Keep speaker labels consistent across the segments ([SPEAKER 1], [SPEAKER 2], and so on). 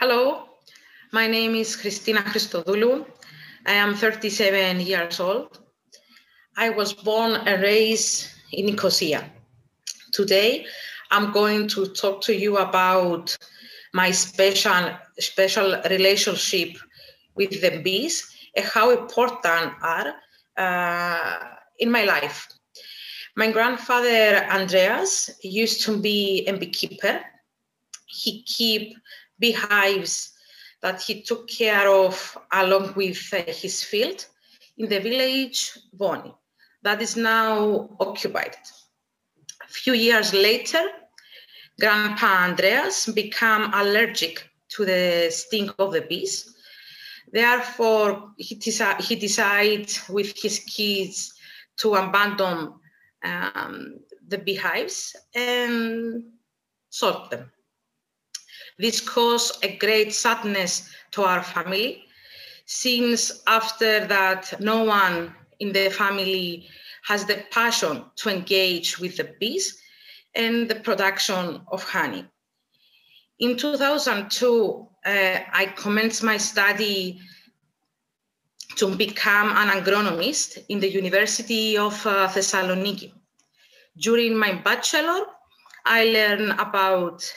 [SPEAKER 1] Hello, my name is Christina Christodoulou. I am 37 years old. I was born and raised in Nicosia. Today, I'm going to talk to you about my special, special relationship with the bees and how important are uh, in my life. My grandfather Andreas used to be a beekeeper. He keep beehives that he took care of along with uh, his field in the village Voni that is now occupied. A few years later, Grandpa Andreas became allergic to the sting of the bees. Therefore, he, deci- he decided with his kids to abandon um, the beehives and sold them. This caused a great sadness to our family, since after that, no one in the family has the passion to engage with the bees and the production of honey. In 2002, uh, I commenced my study to become an agronomist in the University of uh, Thessaloniki. During my bachelor, I learned about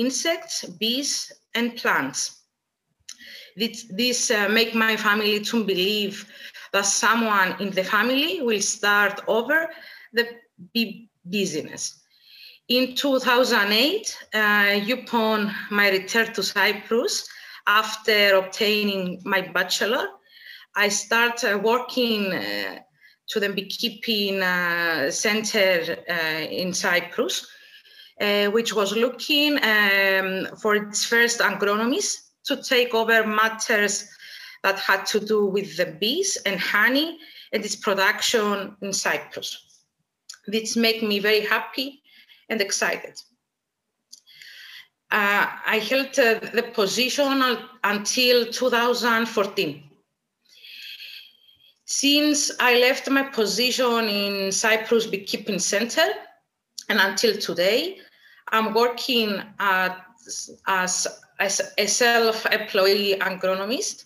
[SPEAKER 1] insects, bees, and plants. This, this uh, make my family to believe that someone in the family will start over the bee business. In 2008, uh, upon my return to Cyprus, after obtaining my bachelor, I started working uh, to the beekeeping uh, center uh, in Cyprus, uh, which was looking um, for its first agronomist to take over matters that had to do with the bees and honey and its production in Cyprus. This made me very happy and excited. Uh, I held uh, the position until 2014. Since I left my position in Cyprus Beekeeping Center and until today, I'm working at, as, as a self-employed agronomist,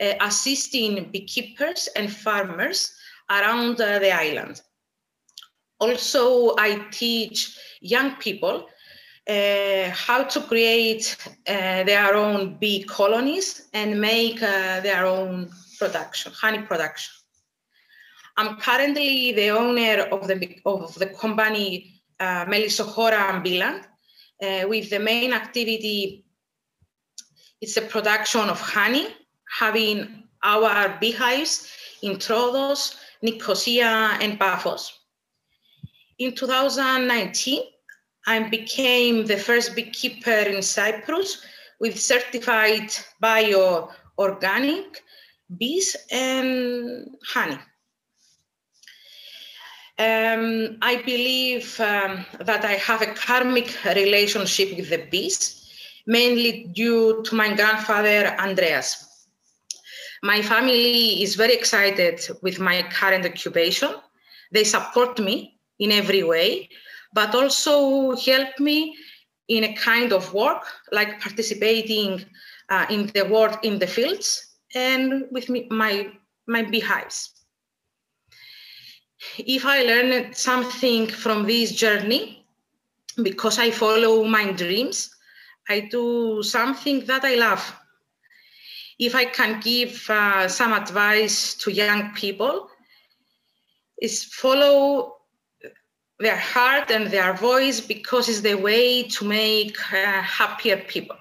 [SPEAKER 1] uh, assisting beekeepers and farmers around uh, the island. Also, I teach young people uh, how to create uh, their own bee colonies and make uh, their own production, honey production. I'm currently the owner of the, of the company uh, Melissochora Ambilant, uh, with the main activity, it's the production of honey, having our beehives in Troodos, Nicosia, and Paphos. In 2019, I became the first beekeeper in Cyprus with certified bio-organic bees and honey. Um, I believe um, that I have a karmic relationship with the bees, mainly due to my grandfather, Andreas. My family is very excited with my current occupation. They support me in every way, but also help me in a kind of work like participating uh, in the work in the fields and with me, my, my beehives if I learned something from this journey, because I follow my dreams, I do something that I love. If I can give uh, some advice to young people, is follow their heart and their voice because it's the way to make uh, happier people.